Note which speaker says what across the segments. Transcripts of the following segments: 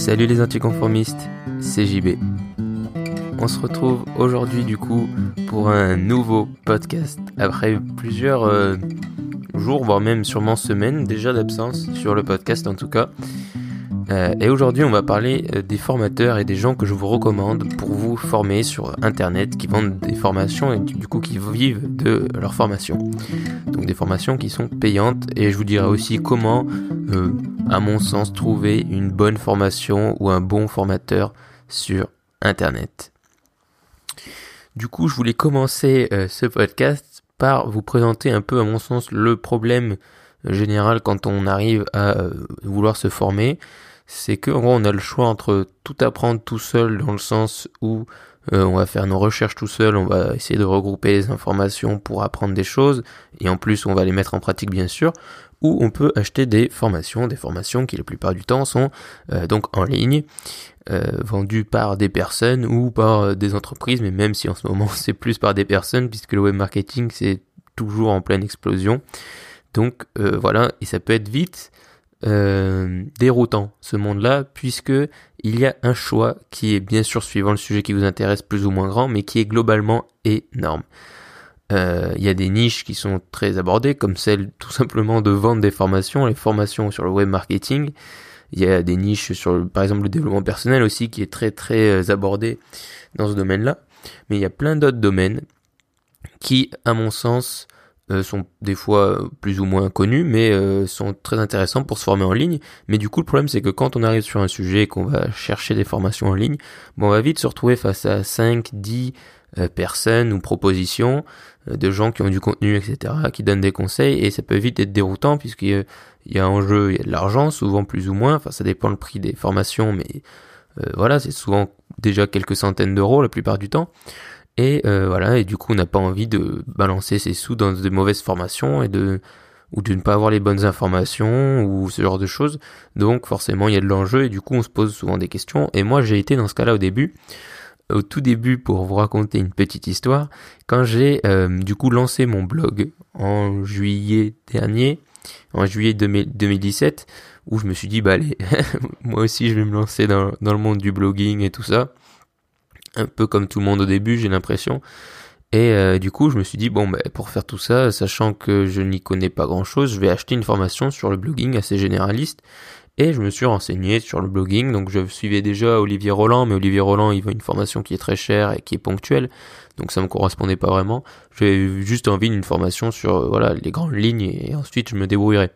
Speaker 1: Salut les anticonformistes, c'est JB. On se retrouve aujourd'hui du coup pour un nouveau podcast après plusieurs euh, jours, voire même sûrement semaines déjà d'absence sur le podcast en tout cas. Euh, et aujourd'hui, on va parler euh, des formateurs et des gens que je vous recommande pour vous former sur Internet, qui vendent des formations et du coup qui vivent de leur formation. Donc des formations qui sont payantes. Et je vous dirai aussi comment, euh, à mon sens, trouver une bonne formation ou un bon formateur sur Internet. Du coup, je voulais commencer ce podcast par vous présenter un peu, à mon sens, le problème général quand on arrive à vouloir se former c'est que gros on a le choix entre tout apprendre tout seul dans le sens où euh, on va faire nos recherches tout seul, on va essayer de regrouper les informations pour apprendre des choses et en plus on va les mettre en pratique bien sûr, ou on peut acheter des formations, des formations qui la plupart du temps sont euh, donc en ligne, euh, vendues par des personnes ou par des entreprises, mais même si en ce moment c'est plus par des personnes puisque le web marketing c'est toujours en pleine explosion. Donc voilà, et ça peut être vite euh, déroutant ce monde-là puisque il y a un choix qui est bien sûr suivant le sujet qui vous intéresse plus ou moins grand mais qui est globalement énorme. Euh, il y a des niches qui sont très abordées comme celle tout simplement de vendre des formations, les formations sur le web marketing. Il y a des niches sur par exemple le développement personnel aussi qui est très très euh, abordé dans ce domaine-là. Mais il y a plein d'autres domaines qui, à mon sens, sont des fois plus ou moins connus, mais euh, sont très intéressants pour se former en ligne. Mais du coup, le problème, c'est que quand on arrive sur un sujet et qu'on va chercher des formations en ligne, bon, on va vite se retrouver face à 5, 10 euh, personnes ou propositions de gens qui ont du contenu, etc., qui donnent des conseils, et ça peut vite être déroutant, puisqu'il y a un jeu, il y a de l'argent, souvent plus ou moins, enfin ça dépend le prix des formations, mais voilà, c'est souvent déjà quelques centaines d'euros la plupart du temps. Et euh, voilà, et du coup, on n'a pas envie de balancer ses sous dans de mauvaises formations et de ou de ne pas avoir les bonnes informations ou ce genre de choses. Donc forcément, il y a de l'enjeu et du coup, on se pose souvent des questions. Et moi, j'ai été dans ce cas-là au début. Au tout début, pour vous raconter une petite histoire, quand j'ai euh, du coup lancé mon blog en juillet dernier, en juillet 2017, où je me suis dit, bah allez, moi aussi je vais me lancer dans, dans le monde du blogging et tout ça un peu comme tout le monde au début, j'ai l'impression. Et euh, du coup, je me suis dit, bon, bah, pour faire tout ça, sachant que je n'y connais pas grand-chose, je vais acheter une formation sur le blogging assez généraliste. Et je me suis renseigné sur le blogging, donc je suivais déjà Olivier Roland, mais Olivier Roland, il veut une formation qui est très chère et qui est ponctuelle, donc ça me correspondait pas vraiment. J'avais juste envie d'une formation sur euh, voilà les grandes lignes et ensuite je me débrouillerai.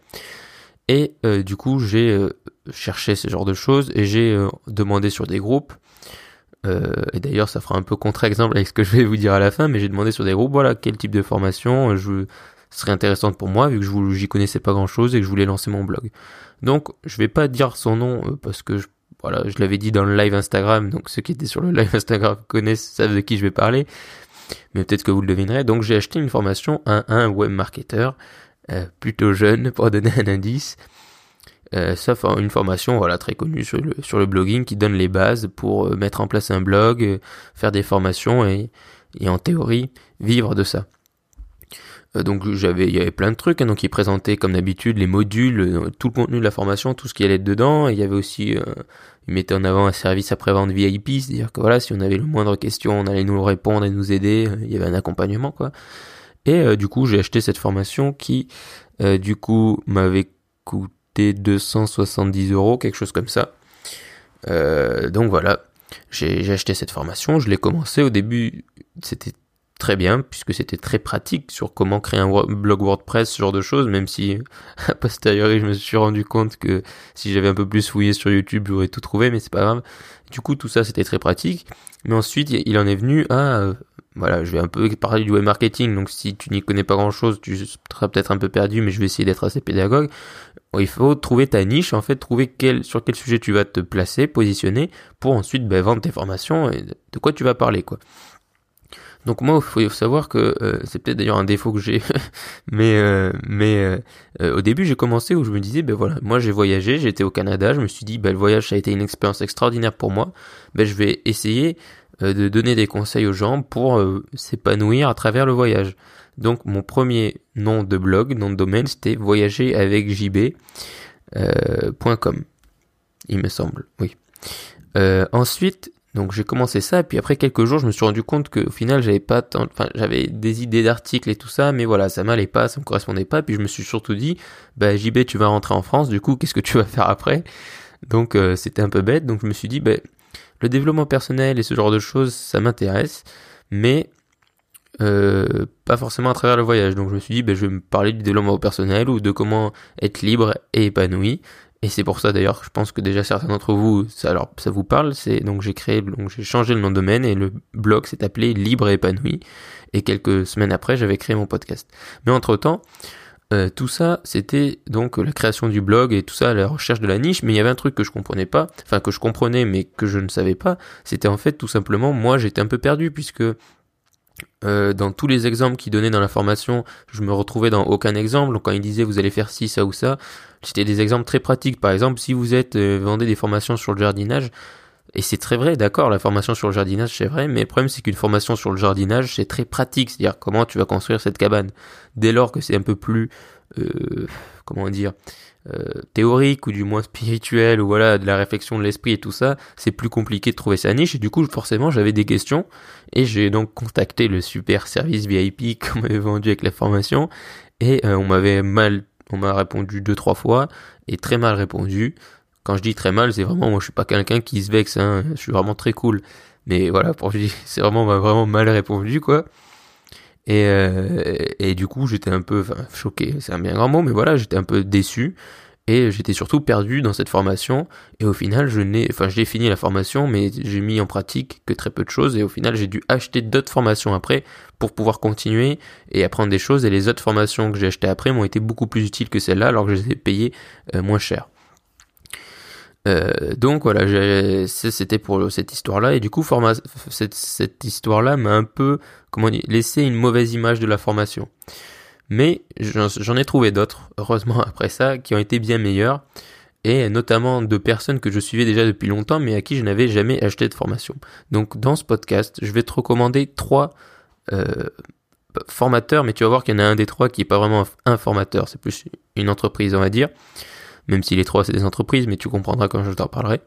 Speaker 1: Et euh, du coup, j'ai cherché ce genre de choses et j'ai demandé sur des groupes euh, et d'ailleurs, ça fera un peu contre-exemple avec ce que je vais vous dire à la fin, mais j'ai demandé sur des groupes, voilà, quel type de formation euh, je, serait intéressante pour moi, vu que je j'y connaissais pas grand-chose et que je voulais lancer mon blog. Donc, je vais pas dire son nom euh, parce que je, voilà, je l'avais dit dans le live Instagram, donc ceux qui étaient sur le live Instagram connaissent, savent de qui je vais parler, mais peut-être que vous le devinerez. Donc, j'ai acheté une formation à un web marketer plutôt jeune pour donner un indice euh, une formation voilà très connue sur le, blogging qui donne les bases pour euh, mettre en place un blog, euh, faire des formations et, et en théorie vivre de ça. donc j'avais il y avait plein de trucs hein, donc il présentait comme d'habitude les modules, tout le contenu de la formation, tout ce qui allait dedans. Il y avait aussi il mettait en avant un service après-vente VIP, c'est-à-dire que voilà, si on avait le moindre question, on allait nous répondre et nous aider, il y avait un accompagnement quoi. Et du coup, j'ai acheté cette formation qui du coup m'avait coûté 270 euros, quelque chose comme ça. Euh, donc voilà, j'ai acheté cette formation, je l'ai commencé au début, c'était très bien puisque c'était très pratique sur comment créer un blog WordPress, ce genre de choses, même si a posteriori je me suis rendu compte que si j'avais un peu plus fouillé sur YouTube, j'aurais tout trouvé, mais c'est pas grave. Du coup, tout ça c'était très pratique. Mais ensuite, il en est venu à euh, voilà, je vais un peu parler du web marketing, donc si tu n'y connais pas grand chose, tu seras peut-être un peu perdu, mais je vais essayer d'être assez pédagogue. Il faut trouver ta niche, en fait, trouver quel, sur quel sujet tu vas te placer, positionner, pour ensuite ben, vendre tes formations et de quoi tu vas parler, quoi. Donc moi, il faut savoir que euh, c'est peut-être d'ailleurs un défaut que j'ai, mais euh, mais euh, au début j'ai commencé où je me disais ben voilà, moi j'ai voyagé, j'étais au Canada, je me suis dit ben le voyage ça a été une expérience extraordinaire pour moi, ben je vais essayer euh, de donner des conseils aux gens pour euh, s'épanouir à travers le voyage. Donc mon premier nom de blog, nom de domaine, c'était voyager avec jb.com. Euh, il me semble, oui. Euh, ensuite, donc j'ai commencé ça, et puis après quelques jours, je me suis rendu compte qu'au final, j'avais pas tant, enfin, j'avais des idées d'articles et tout ça, mais voilà, ça m'allait pas, ça me correspondait pas, puis je me suis surtout dit, bah JB, tu vas rentrer en France, du coup, qu'est-ce que tu vas faire après? Donc euh, c'était un peu bête, donc je me suis dit, bah, le développement personnel et ce genre de choses, ça m'intéresse, mais euh, pas forcément à travers le voyage. Donc je me suis dit, ben, je vais me parler du développement personnel ou de comment être libre et épanoui. Et c'est pour ça d'ailleurs, je pense que déjà certains d'entre vous, ça, alors, ça vous parle. C'est donc j'ai créé, donc j'ai changé le nom de domaine et le blog s'est appelé Libre et épanoui. Et quelques semaines après, j'avais créé mon podcast. Mais entre temps, euh, tout ça, c'était donc la création du blog et tout ça, la recherche de la niche. Mais il y avait un truc que je comprenais pas, enfin que je comprenais mais que je ne savais pas. C'était en fait tout simplement, moi j'étais un peu perdu puisque euh, dans tous les exemples qu'il donnait dans la formation, je me retrouvais dans aucun exemple. Donc quand il disait vous allez faire ci, ça ou ça, c'était des exemples très pratiques. Par exemple, si vous êtes euh, vendez des formations sur le jardinage, et c'est très vrai, d'accord, la formation sur le jardinage c'est vrai, mais le problème c'est qu'une formation sur le jardinage c'est très pratique, c'est-à-dire comment tu vas construire cette cabane? Dès lors que c'est un peu plus, euh, comment dire, euh, théorique ou du moins spirituel ou voilà de la réflexion de l'esprit et tout ça, c'est plus compliqué de trouver sa niche et du coup forcément j'avais des questions et j'ai donc contacté le super service VIP qu'on m'avait vendu avec la formation et euh, on m'avait mal on m'a répondu deux trois fois et très mal répondu. Quand je dis très mal, c'est vraiment moi je suis pas quelqu'un qui se vexe hein, je suis vraiment très cool. Mais voilà, pour c'est vraiment on m'a vraiment mal répondu quoi. Et, euh, et du coup, j'étais un peu choqué, c'est un bien grand mot, mais voilà, j'étais un peu déçu. Et j'étais surtout perdu dans cette formation. Et au final, je n'ai, enfin, j'ai fini la formation, mais j'ai mis en pratique que très peu de choses. Et au final, j'ai dû acheter d'autres formations après pour pouvoir continuer et apprendre des choses. Et les autres formations que j'ai achetées après m'ont été beaucoup plus utiles que celles-là, alors que je les ai payées euh, moins cher. Euh, donc voilà, c'était pour cette histoire-là et du coup forma cette, cette histoire-là m'a un peu comment dire laissé une mauvaise image de la formation. Mais j'en ai trouvé d'autres, heureusement après ça, qui ont été bien meilleurs et notamment de personnes que je suivais déjà depuis longtemps mais à qui je n'avais jamais acheté de formation. Donc dans ce podcast, je vais te recommander trois euh, formateurs, mais tu vas voir qu'il y en a un des trois qui est pas vraiment un formateur, c'est plus une entreprise on va dire même si les trois c'est des entreprises, mais tu comprendras quand je t'en parlerai.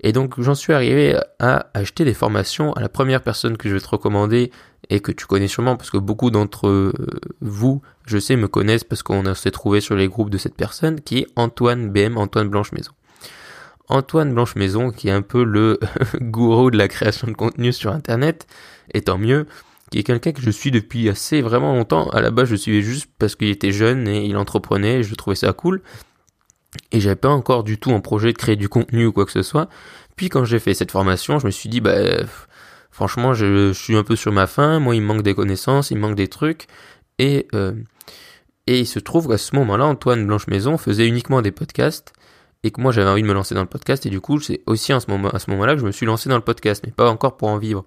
Speaker 1: Et donc j'en suis arrivé à acheter des formations à la première personne que je vais te recommander et que tu connais sûrement parce que beaucoup d'entre euh, vous, je sais, me connaissent parce qu'on s'est trouvé sur les groupes de cette personne qui est Antoine BM, Antoine Blanche Maison. Antoine Blanche Maison qui est un peu le gourou de la création de contenu sur internet, et tant mieux, qui est quelqu'un que je suis depuis assez vraiment longtemps. À la base, je suivais juste parce qu'il était jeune et il entreprenait, et je trouvais ça cool et j'avais pas encore du tout en projet de créer du contenu ou quoi que ce soit. Puis quand j'ai fait cette formation, je me suis dit bah franchement je, suis un peu sur ma faim, moi il me manque des connaissances, il me manque des trucs et euh, et il se trouve qu'à ce moment-là Antoine Blanche Maison faisait uniquement des podcasts et que moi j'avais envie de me lancer dans le podcast et du coup c'est aussi à ce moment à ce moment-là que je me suis lancé dans le podcast mais pas encore pour en vivre.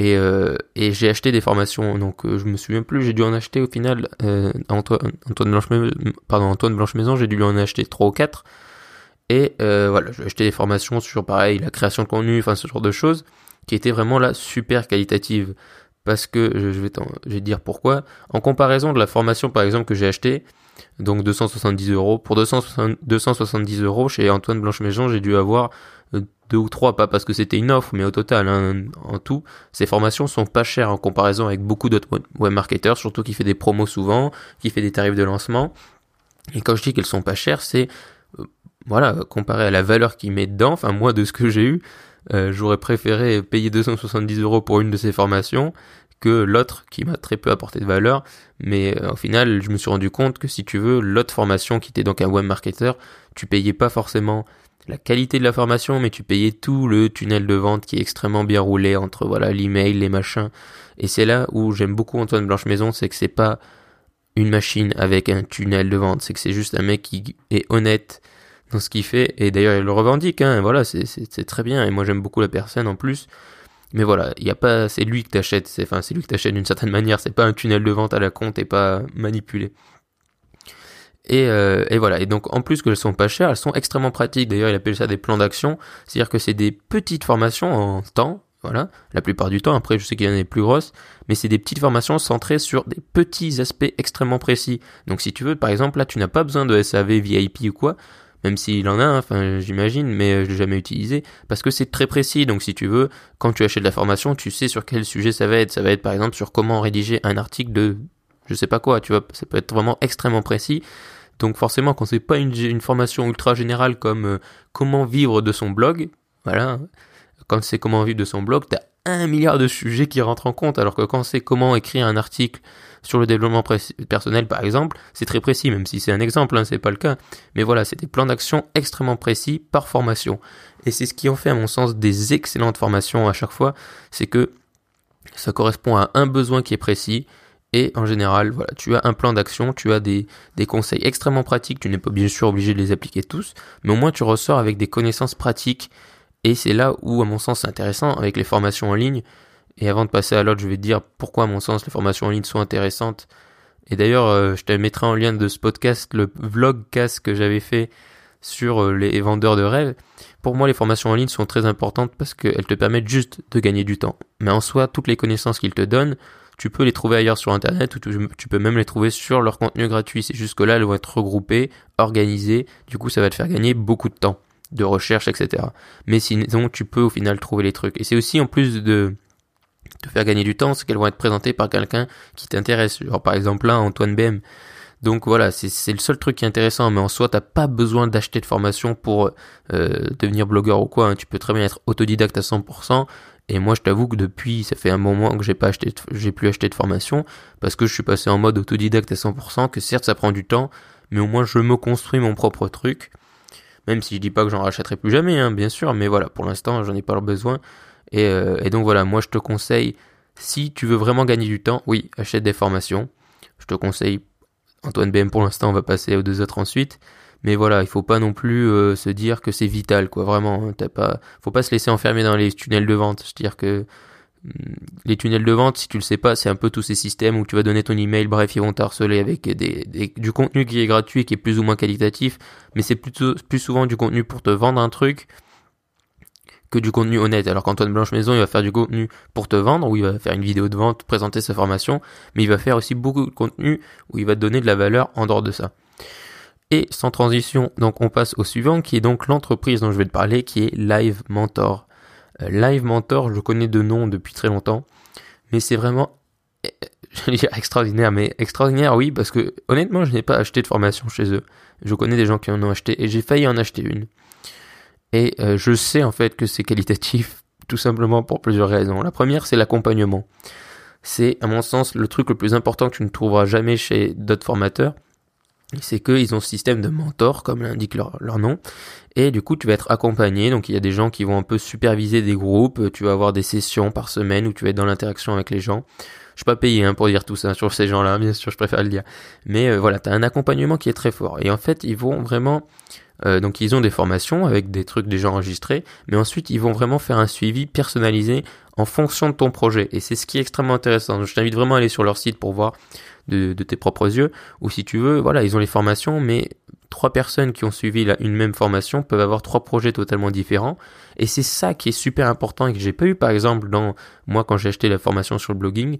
Speaker 1: Et, euh, et j'ai acheté des formations, donc euh, je me souviens plus, j'ai dû en acheter au final euh, Antoine, Antoine Blanche pardon Antoine Blanche Maison, j'ai dû lui en acheter trois ou quatre. Et euh, voilà, j'ai acheté des formations sur pareil la création de contenu, enfin ce genre de choses, qui étaient vraiment là super qualitatives. Parce que je vais, je vais te dire pourquoi. En comparaison de la formation par exemple que j'ai acheté, donc 270 euros, pour 270 euros chez Antoine Blanche Maison, j'ai dû avoir deux ou trois, pas parce que c'était une offre, mais au total, hein, en tout, ces formations sont pas chères en comparaison avec beaucoup d'autres web marketeurs, surtout qui fait des promos souvent, qui fait des tarifs de lancement. Et quand je dis qu'elles sont pas chères, c'est euh, voilà, comparé à la valeur qu'il met dedans, enfin moi de ce que j'ai eu, euh, j'aurais préféré payer 270 euros pour une de ces formations que l'autre qui m'a très peu apporté de valeur. Mais euh, au final, je me suis rendu compte que si tu veux, l'autre formation qui était donc un web marketer, tu payais pas forcément la qualité de la formation, mais tu payais tout le tunnel de vente qui est extrêmement bien roulé entre voilà l'email, les machins. Et c'est là où j'aime beaucoup Antoine Blanche Maison, c'est que c'est pas une machine avec un tunnel de vente, c'est que c'est juste un mec qui est honnête dans ce qu'il fait. Et d'ailleurs, il le revendique, hein, voilà, c'est très bien. Et moi, j'aime beaucoup la personne en plus. Mais voilà, il y a pas, c'est lui que t'achètes, c'est, enfin, c'est lui que t'achètes d'une certaine manière. C'est pas un tunnel de vente à la compte et pas manipulé. Et, euh, et, voilà. Et donc en plus qu'elles sont pas chères, elles sont extrêmement pratiques. D'ailleurs, il appelle ça des plans d'action. C'est-à-dire que c'est des petites formations en temps. Voilà, la plupart du temps. Après, je sais qu'il y en a des plus grosses, mais c'est des petites formations centrées sur des petits aspects extrêmement précis. Donc, si tu veux, par exemple, là, tu n'as pas besoin de SAV, VIP ou quoi. Même s'il en a, hein, enfin j'imagine, mais euh, je l'ai jamais utilisé, parce que c'est très précis. Donc si tu veux, quand tu achètes de la formation, tu sais sur quel sujet ça va être. Ça va être par exemple sur comment rédiger un article de je sais pas quoi, tu vois, ça peut être vraiment extrêmement précis. Donc forcément, quand c'est pas une, formation ultra générale comme euh, comment vivre de son blog, voilà, quand c'est comment vivre de son blog, t'as un milliard de sujets qui rentrent en compte, alors que quand c'est comment écrire un article sur le développement personnel, par exemple, c'est très précis, même si c'est un exemple, hein, c'est pas le cas. Mais voilà, c'est des plans d'action extrêmement précis par formation. Et c'est ce qui en fait, à mon sens, des excellentes formations à chaque fois, c'est que ça correspond à un besoin qui est précis, et en général, voilà, tu as un plan d'action, tu as des, des conseils extrêmement pratiques, tu n'es pas bien sûr obligé de les appliquer tous, mais au moins tu ressors avec des connaissances pratiques. Et c'est là où, à mon sens, c'est intéressant avec les formations en ligne. Et avant de passer à l'autre, je vais te dire pourquoi, à mon sens, les formations en ligne sont intéressantes. Et d'ailleurs, euh, je te mettrai en lien de ce podcast le vlogcast que j'avais fait sur euh, les vendeurs de rêves. Pour moi, les formations en ligne sont très importantes parce qu'elles te permettent juste de gagner du temps. Mais en soi, toutes les connaissances qu'ils te donnent, tu peux les trouver ailleurs sur Internet ou tu, peux même les trouver sur leur contenu gratuit. C'est juste que là, elles vont être regroupées, organisées. Du coup, ça va te faire gagner beaucoup de temps de recherche, etc. Mais sinon, tu peux au final trouver les trucs. Et c'est aussi en plus de te faire gagner du temps, c'est qu'elles vont être présentées par quelqu'un qui t'intéresse. Genre par exemple là, Antoine BM. Donc voilà, c'est le seul truc qui est intéressant, mais en soi, t'as pas besoin d'acheter de formation pour euh, devenir blogueur ou quoi. Hein. Tu peux très bien être autodidacte à 100% et moi, je t'avoue que depuis, ça fait un moment que j'ai pas acheté, j'ai plus acheté de formation parce que je suis passé en mode autodidacte à 100%. Que certes, ça prend du temps, mais au moins je me construis mon propre truc. Même si je dis pas que j'en rachèterai plus jamais, hein, bien sûr, mais voilà, pour l'instant, j'en ai pas le besoin. Et, euh, et donc voilà, moi, je te conseille, si tu veux vraiment gagner du temps, oui, achète des formations. Je te conseille Antoine BM pour l'instant, on va passer aux deux autres ensuite. Mais voilà, il faut pas non plus euh, se dire que c'est vital, quoi. Vraiment, hein, t'as faut pas se laisser enfermer dans les tunnels de vente. C'est-à-dire que hmm, les tunnels de vente, si tu le sais pas, c'est un peu tous ces systèmes où tu vas donner ton email, bref, ils vont t'harceler avec des, du contenu qui est gratuit, qui est plus ou moins qualitatif, mais c'est plutôt plus souvent du contenu pour te vendre un truc que du contenu honnête. Alors qu'Antoine Blanche Maison, il va faire du contenu pour te vendre, où il va faire une vidéo de vente, présenter sa formation, mais il va faire aussi beaucoup de contenu où il va te donner de la valeur en dehors de ça. Et sans transition, donc on passe au suivant, qui est donc l'entreprise dont je vais te parler, qui est Live Mentor. Euh, Live Mentor, je connais de nom depuis très longtemps, mais c'est vraiment dire extraordinaire, mais extraordinaire oui, parce que honnêtement, je n'ai pas acheté de formation chez eux. Je connais des gens qui en ont acheté et j'ai failli en acheter une. Et euh, je sais en fait que c'est qualitatif, tout simplement pour plusieurs raisons. La première, c'est l'accompagnement. C'est à mon sens le truc le plus important que tu ne trouveras jamais chez d'autres formateurs c'est qu'ils ont ce système de mentor, comme l'indique leur, leur, nom, et du coup tu vas être accompagné, donc il y a des gens qui vont un peu superviser des groupes, tu vas avoir des sessions par semaine où tu vas être dans l'interaction avec les gens. Je suis pas payé hein, pour dire tout ça sur ces gens-là, bien sûr, je préfère le dire. Mais euh, voilà, tu as un accompagnement qui est très fort. Et en fait, ils vont vraiment... Euh, donc ils ont des formations avec des trucs déjà enregistrés, mais ensuite ils vont vraiment faire un suivi personnalisé en fonction de ton projet. Et c'est ce qui est extrêmement intéressant. je t'invite vraiment à aller sur leur site pour voir de, tes propres yeux, ou si tu veux, voilà, ils ont les formations, mais trois personnes qui ont suivi une même formation peuvent avoir trois projets totalement différents, et c'est ça qui est super important et que j'ai pas eu par exemple dans moi quand j'ai acheté la formation sur le blogging,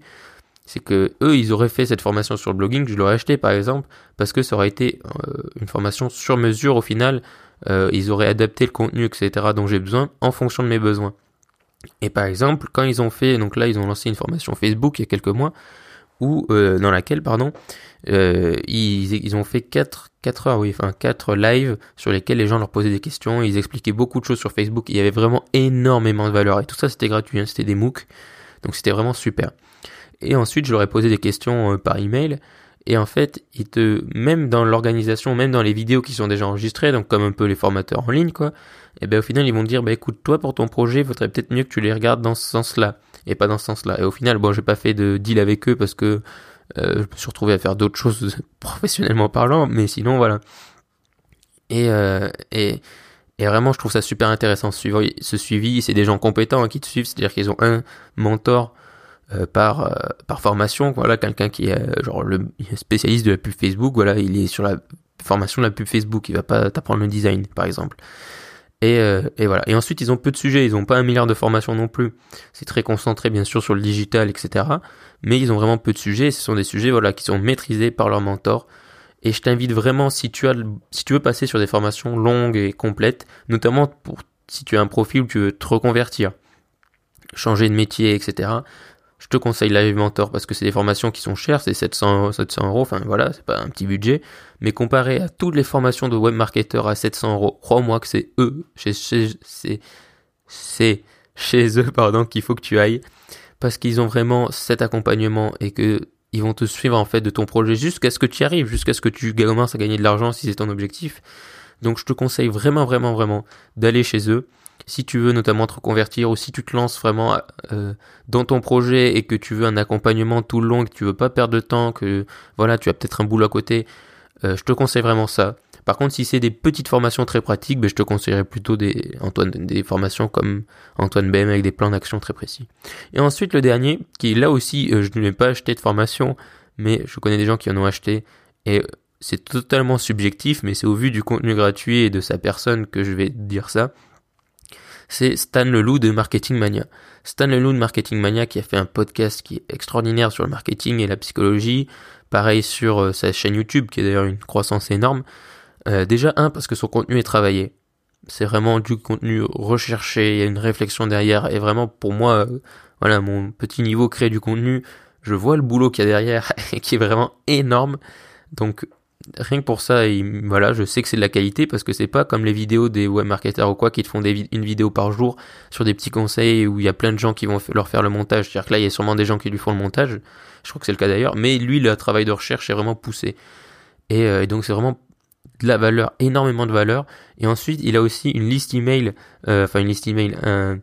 Speaker 1: c'est que eux ils auraient fait cette formation sur le blogging, je l'aurais acheté par exemple parce que ça aurait été euh, une formation sur mesure au final, euh, ils auraient adapté le contenu etc dont j'ai besoin en fonction de mes besoins. Et par exemple, quand ils ont fait, donc là ils ont lancé une formation Facebook il y a quelques mois, ou euh, dans laquelle pardon euh, ils, ont fait 4, 4 heures oui enfin 4 lives sur lesquels les gens leur posaient des questions ils expliquaient beaucoup de choses sur Facebook il y avait vraiment énormément de valeur et tout ça c'était gratuit hein, c'était des MOOC donc c'était vraiment super et ensuite je leur ai posé des questions euh, par email et en fait, ils te, même dans l'organisation, même dans les vidéos qui sont déjà enregistrées, donc comme un peu les formateurs en ligne, quoi, et eh ben au final, ils vont dire, bah écoute, toi pour ton projet, il faudrait peut-être mieux que tu les regardes dans ce sens-là et pas dans ce sens-là. Et au final, bon, j'ai pas fait de deal avec eux parce que euh, je me suis retrouvé à faire d'autres choses professionnellement parlant, mais sinon voilà. Et, euh, et, et vraiment, je trouve ça super intéressant ce suivi. Ce suivi c'est des gens compétents qui te suivent, c'est-à-dire qu'ils ont un mentor euh, par euh, par formation, voilà, quelqu'un qui est euh, le spécialiste de la pub Facebook, voilà, il est sur la formation de la pub Facebook, il va pas t'apprendre le design, par exemple. Et, voilà. Ensuite, ils ont peu de sujets. Ils ont pas un milliard de formations non plus. C'est très concentré, bien sûr, sur le digital, etc. Mais ils ont vraiment peu de sujets. Ce sont des sujets, voilà, qui sont maîtrisés par leur mentor. Et je t'invite vraiment, si tu, as, si tu veux passer sur des formations longues et complètes, notamment pour, si tu as un profil où tu veux te reconvertir, changer de métier, etc., je te conseille Live Mentor parce que c'est des formations qui sont chères, c'est 700, 700 euros, enfin voilà, c'est pas un petit budget, mais comparé à toutes les formations de web marketer à 700 euros, crois-moi que c'est eux, c'est chez eux, pardon, qu'il faut que tu ailles. Parce qu'ils ont vraiment cet accompagnement et que ils vont te suivre en fait de ton projet jusqu'à ce que tu y arrives, jusqu'à ce que tu commences à gagner de l'argent si c'est ton objectif. Donc je te conseille vraiment vraiment vraiment d'aller chez eux si tu veux notamment te reconvertir ou si tu te lances vraiment euh, dans ton projet et que tu veux un accompagnement tout le long, que tu veux pas perdre de temps, que voilà tu as peut-être un boulot à côté, euh, je te conseille vraiment ça. Par contre, si c'est des petites formations très pratiques, ben, je te conseillerais plutôt des, formations comme Antoine BM avec des plans d'action très précis. Et ensuite, le dernier, qui là aussi, euh, je ne l'ai pas acheté de formation, mais je connais des gens qui en ont acheté, et c'est totalement subjectif, mais c'est au vu du contenu gratuit et de sa personne que je vais dire ça. C'est Stan Leloup de Marketing Mania. Stan Leloup de Marketing Mania qui a fait un podcast qui est extraordinaire sur le marketing et la psychologie. Pareil sur euh, sa chaîne YouTube qui est d'ailleurs une croissance énorme. Euh, déjà, un, parce que son contenu est travaillé. C'est vraiment du contenu recherché, il y a une réflexion derrière, et vraiment pour moi, euh, voilà, mon petit niveau créé du contenu, je vois le boulot qu'il y a derrière, qui est vraiment énorme. Donc, rien que pour ça, voilà, je sais que c'est de la qualité parce que c'est pas comme les vidéos des webmarketers ou quoi qui te font des, une vidéo par jour sur des petits conseils où il y a plein de gens qui vont leur faire le montage. C'est-à-dire que là, il y a sûrement des gens qui lui font le montage. Je crois que c'est le cas d'ailleurs. Mais lui, le travail de recherche est vraiment poussé. Et, euh, et donc, c'est vraiment de la valeur, énormément de valeur. Et ensuite, il a aussi une liste email, euh, enfin une liste email, un,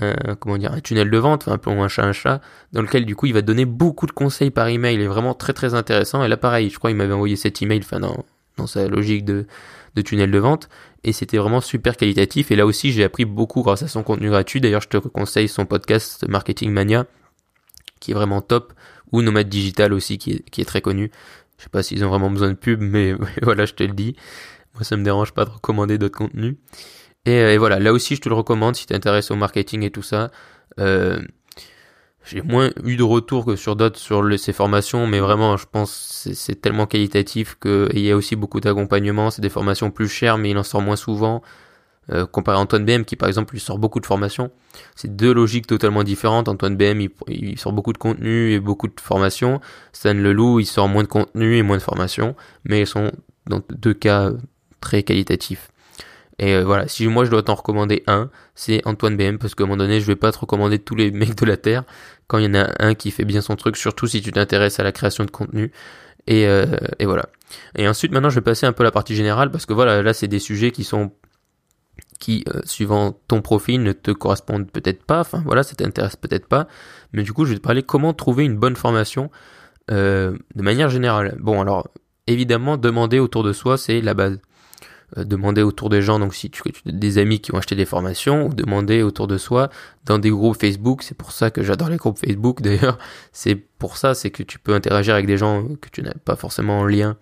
Speaker 1: un, comment dire, un tunnel de vente, enfin appelons un chat un chat, dans lequel du coup il va donner beaucoup de conseils par email, il est vraiment très très intéressant. Et là pareil, je crois il m'avait envoyé cet email, enfin dans, dans sa logique de, de tunnel de vente, et c'était vraiment super qualitatif. Et là aussi j'ai appris beaucoup grâce à son contenu gratuit. D'ailleurs je te conseille son podcast Marketing Mania, qui est vraiment top, ou Nomade Digital aussi, qui est, qui est très connu. Je sais pas s'ils ont vraiment besoin de pub, mais voilà, je te le dis. Moi, ça me dérange pas de recommander d'autres contenus. Euh, et, voilà, là aussi, je te le recommande si t'intéresses au marketing et tout ça. Euh, j'ai moins eu de retours que sur d'autres sur ces formations, mais vraiment, je pense c'est c'est tellement qualitatif que il y a aussi beaucoup d'accompagnement. C'est des formations plus chères, mais il en sort moins souvent. Euh, comparé à Antoine BM qui par exemple lui sort beaucoup de formations. C'est deux logiques totalement différentes. Antoine BM il, sort beaucoup de contenu et beaucoup de formations. Stan Leloup il sort moins de contenu et moins de formations, mais ils sont dans deux cas très qualitatifs. Et euh, voilà, si moi je dois t'en recommander un, c'est Antoine BM parce qu'à un moment donné je vais pas te recommander tous les mecs de la terre quand il y en a un qui fait bien son truc, surtout si tu t'intéresses à la création de contenu. Et, euh, voilà. Et ensuite maintenant je vais passer un peu à la partie générale parce que voilà là c'est des sujets qui sont qui, euh, suivant ton profil, ne te correspondent peut-être pas, enfin voilà, ça t'intéresse peut-être pas, mais du coup, je vais te parler comment trouver une bonne formation de manière générale. Bon, alors, évidemment, demander autour de soi, c'est la base. Euh, demander autour des gens, donc si tu, as des amis qui ont acheté des formations, ou demander autour de soi dans des groupes Facebook, c'est pour ça que j'adore les groupes Facebook d'ailleurs, c'est pour ça, c'est que tu peux interagir avec des gens que tu n'as pas forcément en lien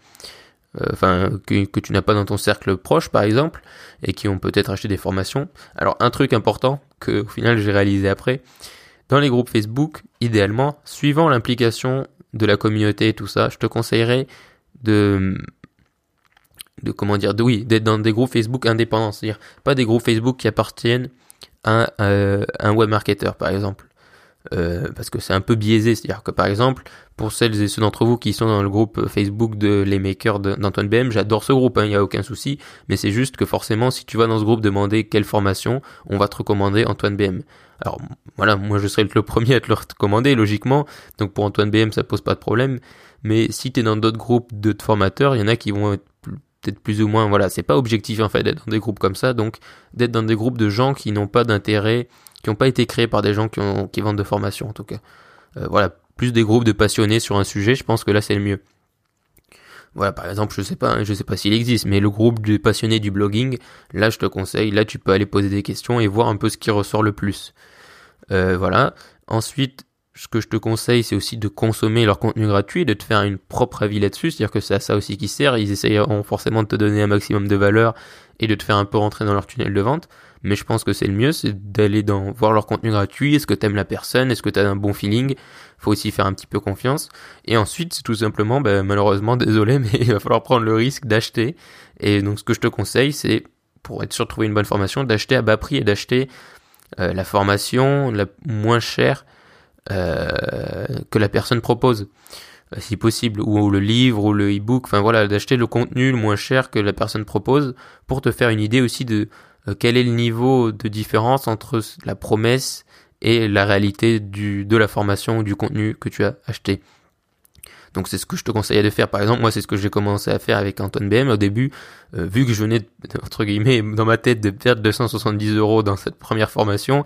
Speaker 1: euh, enfin que, que, tu n'as pas dans ton cercle proche par exemple et qui ont peut-être acheté des formations. Alors un truc important que au final j'ai réalisé après, dans les groupes Facebook, idéalement, suivant l'implication de la communauté et tout ça, je te conseillerais de de comment dire de oui d'être dans des groupes Facebook indépendants, c'est-à-dire pas des groupes Facebook qui appartiennent à, euh, un web marketer par exemple. Euh, parce que c'est un peu biaisé. C'est-à-dire que par exemple, pour celles et ceux d'entre vous qui sont dans le groupe Facebook de les makers d'Antoine BM, j'adore ce groupe, il hein, n'y a aucun souci, mais c'est juste que forcément, si tu vas dans ce groupe demander quelle formation, on va te recommander Antoine BM. Alors voilà, moi je serais le premier à te le recommander, logiquement, donc pour Antoine BM ça pose pas de problème, mais si tu es dans d'autres groupes de formateurs, il y en a qui vont être plus ou moins, voilà, c'est pas objectif en fait d'être dans des groupes comme ça, donc d'être dans des groupes de gens qui n'ont pas d'intérêt qui n'ont pas été créés par des gens qui, ont, qui vendent de formation en tout cas. Euh, voilà, plus des groupes de passionnés sur un sujet, je pense que là c'est le mieux. Voilà, par exemple, je sais pas, je sais pas s'il existe, mais le groupe de passionnés du blogging, là je te conseille, là tu peux aller poser des questions et voir un peu ce qui ressort le plus. Euh, voilà. Ensuite, ce que je te conseille, c'est aussi de consommer leur contenu gratuit, de te faire une propre avis là-dessus, c'est-à-dire que c'est à ça aussi qui sert. Ils essayeront forcément de te donner un maximum de valeur et de te faire un peu rentrer dans leur tunnel de vente. mais je pense que c'est le mieux, c'est d'aller voir leur contenu gratuit. Est-ce que t'aimes la personne? Est-ce que t'as un bon feeling? Faut aussi faire un petit peu confiance. Et ensuite, c'est tout simplement, ben, malheureusement, désolé, mais il va falloir prendre le risque d'acheter. Et donc, ce que je te conseille, c'est pour être sûr de trouver une bonne formation, d'acheter à bas prix et d'acheter euh, la formation la moins chère euh, que la personne propose euh, si possible, ou le livre, ou le e-book, enfin voilà, d'acheter le contenu le moins cher que la personne propose pour te faire une idée aussi de quel est le niveau de différence entre la promesse et la réalité du, de la formation ou du contenu que tu as acheté. Donc c'est ce que je te conseillais de faire. Par exemple, moi c'est ce que j'ai commencé à faire avec Antoine BM au début. Euh, vu que je venais, entre guillemets, dans ma tête de perdre 270 euros dans cette première formation,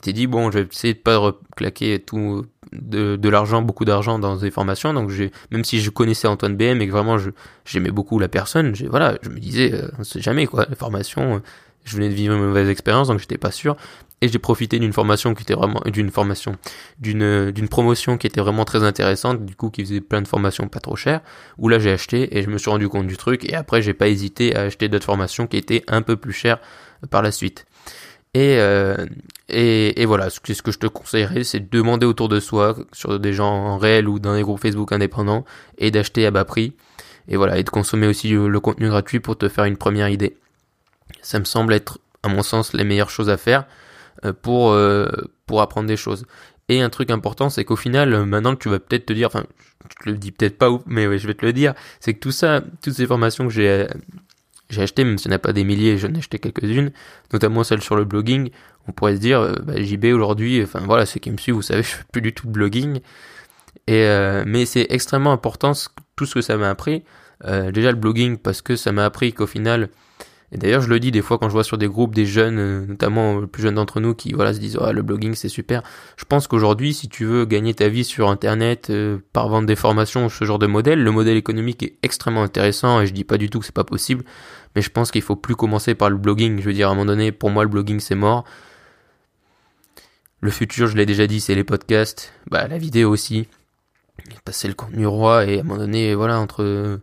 Speaker 1: m'étais dit, bon, je vais essayer de pas claquer tout de, de l'argent, beaucoup d'argent dans des formations. Donc j'ai, même si je connaissais Antoine BM et que vraiment je, j'aimais beaucoup la personne, j'ai, voilà, je me disais, euh, on sait jamais quoi, les formations, euh, je venais de vivre une mauvaise expérience, donc j'étais pas sûr. Et j'ai profité d'une formation qui était vraiment d'une formation d'une d'une promotion qui était vraiment très intéressante du coup qui faisait plein de formations pas trop chères où là j'ai acheté et je me suis rendu compte du truc. Et après j'ai pas hésité à acheter d'autres formations qui étaient un peu plus chères par la suite et euh, et, et voilà ce que, ce que je te conseillerais c'est de demander autour de soi sur des gens en réel ou dans des groupes Facebook indépendants et d'acheter à bas prix et voilà et de consommer aussi le contenu gratuit pour te faire une première idée ça me semble être à mon sens les meilleures choses à faire euh, pour euh, pour apprendre des choses. Et un truc important, c'est qu'au final, maintenant tu vas peut-être te dire, enfin, je te le dis peut-être pas, mais je vais te le dire, c'est que tout ça, toutes ces formations que j'ai j'ai acheté, même n'y en a pas des milliers, j'en ai acheté quelques-unes, notamment celle sur le blogging. On pourrait se dire, bah, JB aujourd'hui, enfin voilà, ceux qui me suivent, vous savez, je fais plus du tout de blogging. Et mais c'est extrêmement important tout ce que ça m'a appris. déjà le blogging parce que ça m'a appris qu'au final, et d'ailleurs, je le dis des fois quand je vois sur des groupes des jeunes, euh, notamment les plus jeunes d'entre nous, qui voilà se disent oh, le blogging c'est super. Je pense qu'aujourd'hui, si tu veux gagner ta vie sur Internet euh, par vendre des formations, ce genre de modèle, le modèle économique est extrêmement intéressant. Et je dis pas du tout que c'est pas possible, mais je pense qu'il faut plus commencer par le blogging. Je veux dire, à un moment donné, pour moi, le blogging c'est mort. Le futur, je l'ai déjà dit, c'est les podcasts, bah la vidéo aussi. Passer le contenu roi et à un moment donné, voilà, entre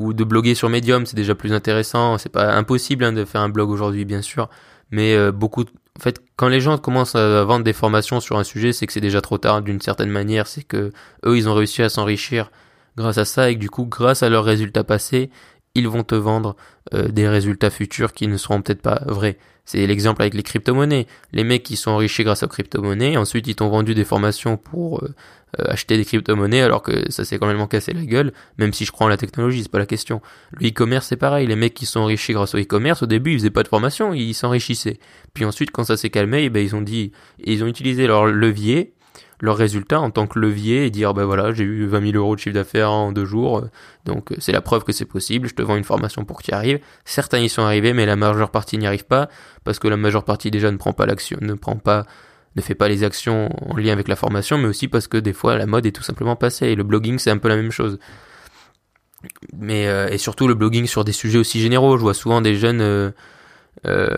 Speaker 1: ou de bloguer sur Medium, c'est déjà plus intéressant. C'est pas impossible hein, de faire un blog aujourd'hui, bien sûr, mais euh, beaucoup. En fait, quand les gens commencent à vendre des formations sur un sujet, c'est que c'est déjà trop tard d'une certaine manière. C'est que eux, ils ont réussi à s'enrichir grâce à ça et que du coup, grâce à leurs résultats passés, ils vont te vendre euh, des résultats futurs qui ne seront peut-être pas vrais. C'est l'exemple avec les crypto-monnaies. Les mecs qui sont enrichis grâce aux crypto-monnaies, ensuite ils t'ont vendu des formations pour euh, euh, acheter des crypto-monnaies alors que ça s'est quand même cassé la gueule, même si je crois en la technologie, c'est pas la question. Le e-commerce c'est pareil, les mecs qui sont enrichis grâce au e-commerce, au début ils faisaient pas de formation, ils s'enrichissaient. Puis ensuite quand ça s'est calmé, eh ben, ils ont dit, ils ont utilisé leur levier leurs résultats en tant que levier et dire ben voilà j'ai eu 20 000 euros de chiffre d'affaires en deux jours donc c'est la preuve que c'est possible je te vends une formation pour que tu y arrives. Certains y sont arrivés mais la majeure partie n'y arrive pas parce que la majeure partie déjà ne prend pas l'action ne prend pas ne fait pas les actions en lien avec la formation mais aussi parce que des fois la mode est tout simplement passée et le blogging c'est un peu la même chose. Mais euh, et surtout le blogging sur des sujets aussi généraux. Je vois souvent des jeunes euh, euh,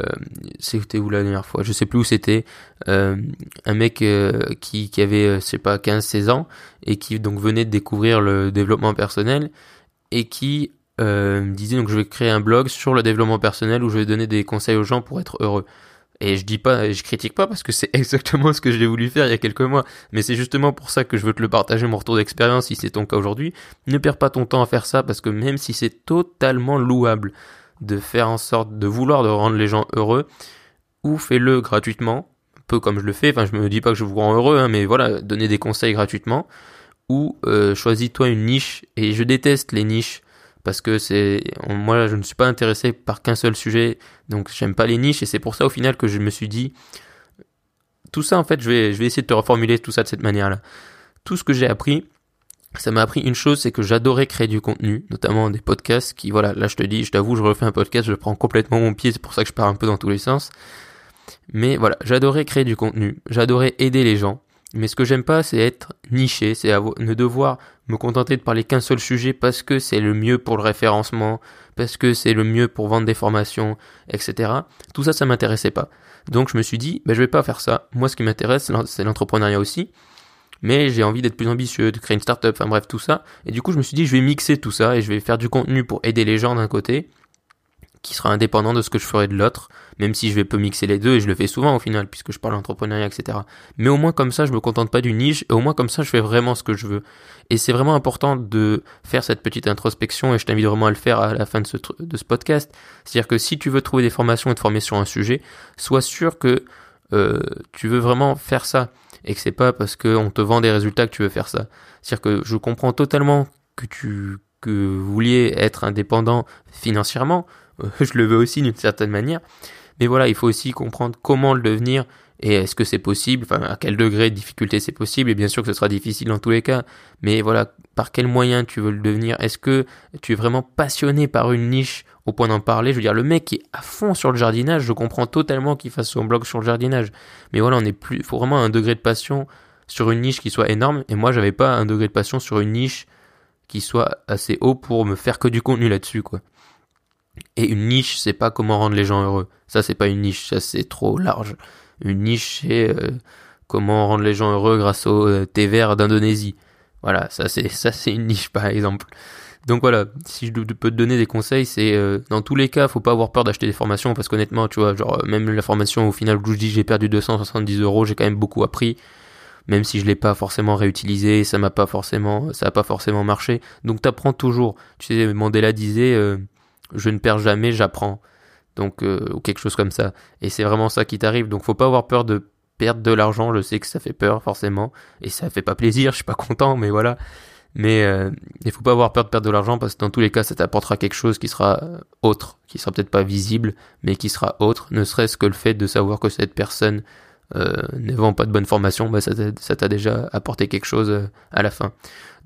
Speaker 1: c'était où la dernière fois? Je sais plus où c'était euh, un mec euh, qui, avait euh, je sais pas 15 16 ans et qui donc venait de découvrir le développement personnel et qui disait donc je vais créer un blog sur le développement personnel où je vais donner des conseils aux gens pour être heureux et je dis pas, je critique pas parce que c'est exactement ce que j'ai voulu faire il y a quelques mois. Mais c'est justement pour ça que je veux te le partager, mon retour d'expérience, si c'est ton cas aujourd'hui. Ne perds pas ton temps à faire ça parce que même si c'est totalement louable de faire en sorte de vouloir de rendre les gens heureux, ou fais-le gratuitement, peu comme je le fais, enfin je me dis pas que je vous rends heureux, hein, mais voilà, donner des conseils gratuitement, ou euh, choisis-toi une niche, et je déteste les niches, parce que c'est moi je ne suis pas intéressé par qu'un seul sujet, donc j'aime pas les niches, et c'est pour ça au final que je me suis dit, tout ça en fait, je vais, je vais essayer de te reformuler tout ça de cette manière-là. Tout ce que j'ai appris, ça m'a appris une chose, c'est que j'adorais créer du contenu, notamment des podcasts qui, voilà, là je te dis, je t'avoue, je refais un podcast, je prends complètement mon pied, c'est pour ça que je pars un peu dans tous les sens. Mais voilà, j'adorais créer du contenu, j'adorais aider les gens. Mais ce que j'aime pas, c'est être niché, c'est ne devoir me contenter de parler qu'un seul sujet parce que c'est le mieux pour le référencement, parce que c'est le mieux pour vendre des formations, etc. Tout ça, ça m'intéressait pas. Donc je me suis dit, ben, je vais pas faire ça. Moi, ce qui m'intéresse, c'est l'entrepreneuriat aussi mais j'ai envie d'être plus ambitieux, de créer une startup, enfin bref, tout ça. Et du coup, je me suis dit, je vais mixer tout ça et je vais faire du contenu pour aider les gens d'un côté, qui sera indépendant de ce que je ferai de l'autre, même si je vais peu mixer les deux, et je le fais souvent au final, puisque je parle d'entrepreneuriat, etc. Mais au moins comme ça, je me contente pas d'une niche, et au moins comme ça, je fais vraiment ce que je veux. Et c'est vraiment important de faire cette petite introspection, et je t'invite vraiment à le faire à la fin de ce, podcast. C'est-à-dire que si tu veux trouver des formations et te former sur un sujet, sois sûr que euh, tu veux vraiment faire ça, et que c'est pas parce qu'on te vend des résultats que tu veux faire ça. C'est-à-dire que je comprends totalement que tu que vouliez être indépendant financièrement, je le veux aussi d'une certaine manière. Mais voilà, il faut aussi comprendre comment le devenir et est-ce que c'est possible, enfin à quel degré de difficulté c'est possible, et bien sûr que ce sera difficile dans tous les cas, mais voilà, par quel moyen tu veux le devenir, est-ce que tu es vraiment passionné par une niche au point d'en parler, je veux dire, le mec qui est à fond sur le jardinage, je comprends totalement qu'il fasse son blog sur le jardinage, mais voilà, on est plus, faut vraiment un degré de passion sur une niche qui soit énorme, et moi j'avais pas un degré de passion sur une niche qui soit assez haut pour me faire que du contenu là-dessus, quoi. Et une niche, c'est pas comment rendre les gens heureux. Ça, c'est pas une niche, ça c'est trop large. Une niche, c'est euh, comment rendre les gens heureux grâce au euh, thé vert d'Indonésie. Voilà, ça c'est ça c'est une niche par exemple. Donc voilà, si je peux te donner des conseils, c'est euh, dans tous les cas, faut pas avoir peur d'acheter des formations parce qu'honnêtement, tu vois, genre même la formation au final où je dis j'ai perdu 270 euros, j'ai quand même beaucoup appris, même si je l'ai pas forcément réutilisé, ça m'a pas forcément, ça a pas forcément marché. Donc t'apprends toujours. Tu sais, Mandela disait je ne perds jamais, j'apprends. Donc euh, ou quelque chose comme ça. Et c'est vraiment ça qui t'arrive. Donc faut pas avoir peur de perdre de l'argent. Je sais que ça fait peur forcément et ça fait pas plaisir. Je suis pas content, mais voilà. Mais euh, il faut pas avoir peur de perdre de l'argent parce que dans tous les cas, ça t'apportera quelque chose qui sera autre, qui sera peut-être pas visible, mais qui sera autre. Ne serait-ce que le fait de savoir que cette personne euh, ne vend pas de bonne formation, bah ça t'a déjà apporté quelque chose euh, à la fin.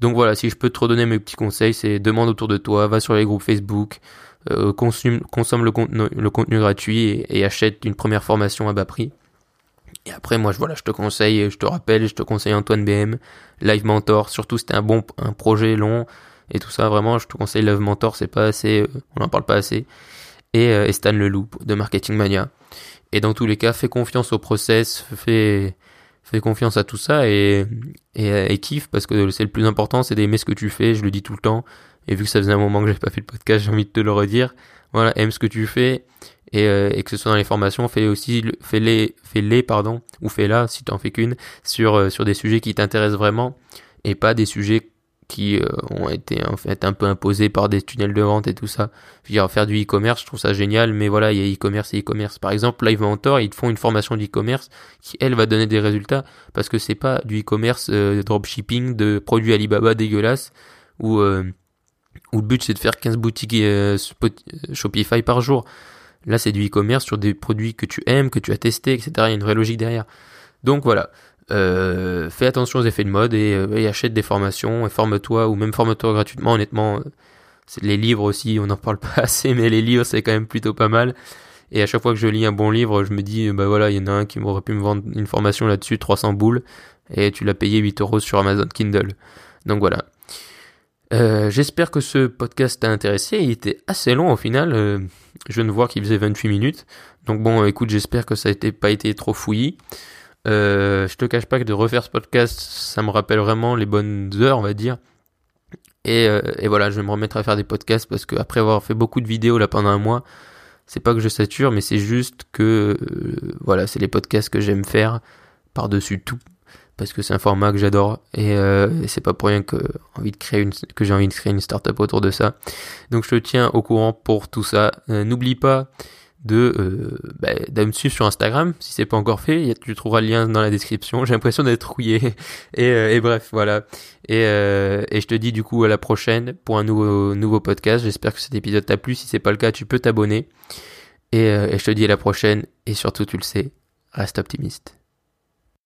Speaker 1: Donc voilà, si je peux te redonner mes petits conseils, c'est demande autour de toi, va sur les groupes Facebook, euh, consomme, le, contenu, le contenu gratuit et, achète une première formation à bas prix. Et après, moi, je, voilà, je te conseille, je te rappelle, je te conseille Antoine BM, Live Mentor, surtout c'était un bon, un projet long et tout ça, vraiment, je te conseille Live Mentor, c'est pas assez, euh, on n'en parle pas assez. Et, euh, et Stan Leloup de Marketing Mania. Et dans tous les cas, fais confiance au process, fais, fais confiance à tout ça et, et kiffe parce que c'est le plus important, c'est d'aimer ce que tu fais, je le dis tout le temps. Et vu que ça faisait un moment que j'ai pas fait le podcast, j'ai envie de te le redire. Voilà, aime ce que tu fais et, euh, et que ce soit dans les formations, fais aussi, fais-les, fais-les, pardon, ou fais-la si tu en fais qu'une sur euh, sur des sujets qui t'intéressent vraiment et pas des sujets qui euh, ont été en fait un peu imposés par des tunnels de vente et tout ça. Je faire du e-commerce, je trouve ça génial, mais voilà, il y a e-commerce et e-commerce. Par exemple, Live Mentor, ils font une formation d'e-commerce qui, elle, va donner des résultats parce que c'est pas du e-commerce euh, dropshipping de produits Alibaba dégueulasses ou où le but c'est de faire 15 boutiques euh, Shopify par jour. Là, c'est du e-commerce sur des produits que tu aimes, que tu as testé, etc. Il y a une vraie logique derrière. Donc voilà, euh, fais attention aux effets de mode et, euh, achète des formations et forme-toi ou même forme-toi gratuitement. Honnêtement, les livres aussi, on n'en parle pas assez, mais les livres c'est quand même plutôt pas mal. Et à chaque fois que je lis un bon livre, je me dis, bah voilà, il y en a un qui m'aurait pu me vendre une formation là-dessus, 300 boules, et tu l'as payé 8 euros sur Amazon Kindle. Donc voilà. Euh, j'espère que ce podcast t'a intéressé. Il était assez long au final. Euh, je viens de voir qu'il faisait 28 minutes. Donc bon, écoute, j'espère que ça n'a pas été trop fouillis. Euh, je te cache pas que de refaire ce podcast, ça me rappelle vraiment les bonnes heures, on va dire. Et, euh, et voilà, je vais me remettre à faire des podcasts parce qu'après avoir fait beaucoup de vidéos là pendant un mois, c'est pas que je sature, mais c'est juste que voilà, c'est les podcasts que j'aime faire par-dessus tout parce que c'est un format que j'adore euh, et, c'est pas pour rien que envie de créer une que j'ai envie de créer une startup autour de ça. Donc je te tiens au courant pour tout ça. Euh, n'oublie pas de, euh, bah, me suivre sur Instagram si c'est pas encore fait. Tu trouveras le lien dans la description. J'ai l'impression d'être rouillé et, et, bref voilà. Et, et je te dis du coup à la prochaine pour un nouveau nouveau podcast. J'espère que cet épisode t'a plu. Si c'est pas le cas, tu peux t'abonner. Et, et je te dis à la prochaine et surtout tu le sais, reste optimiste.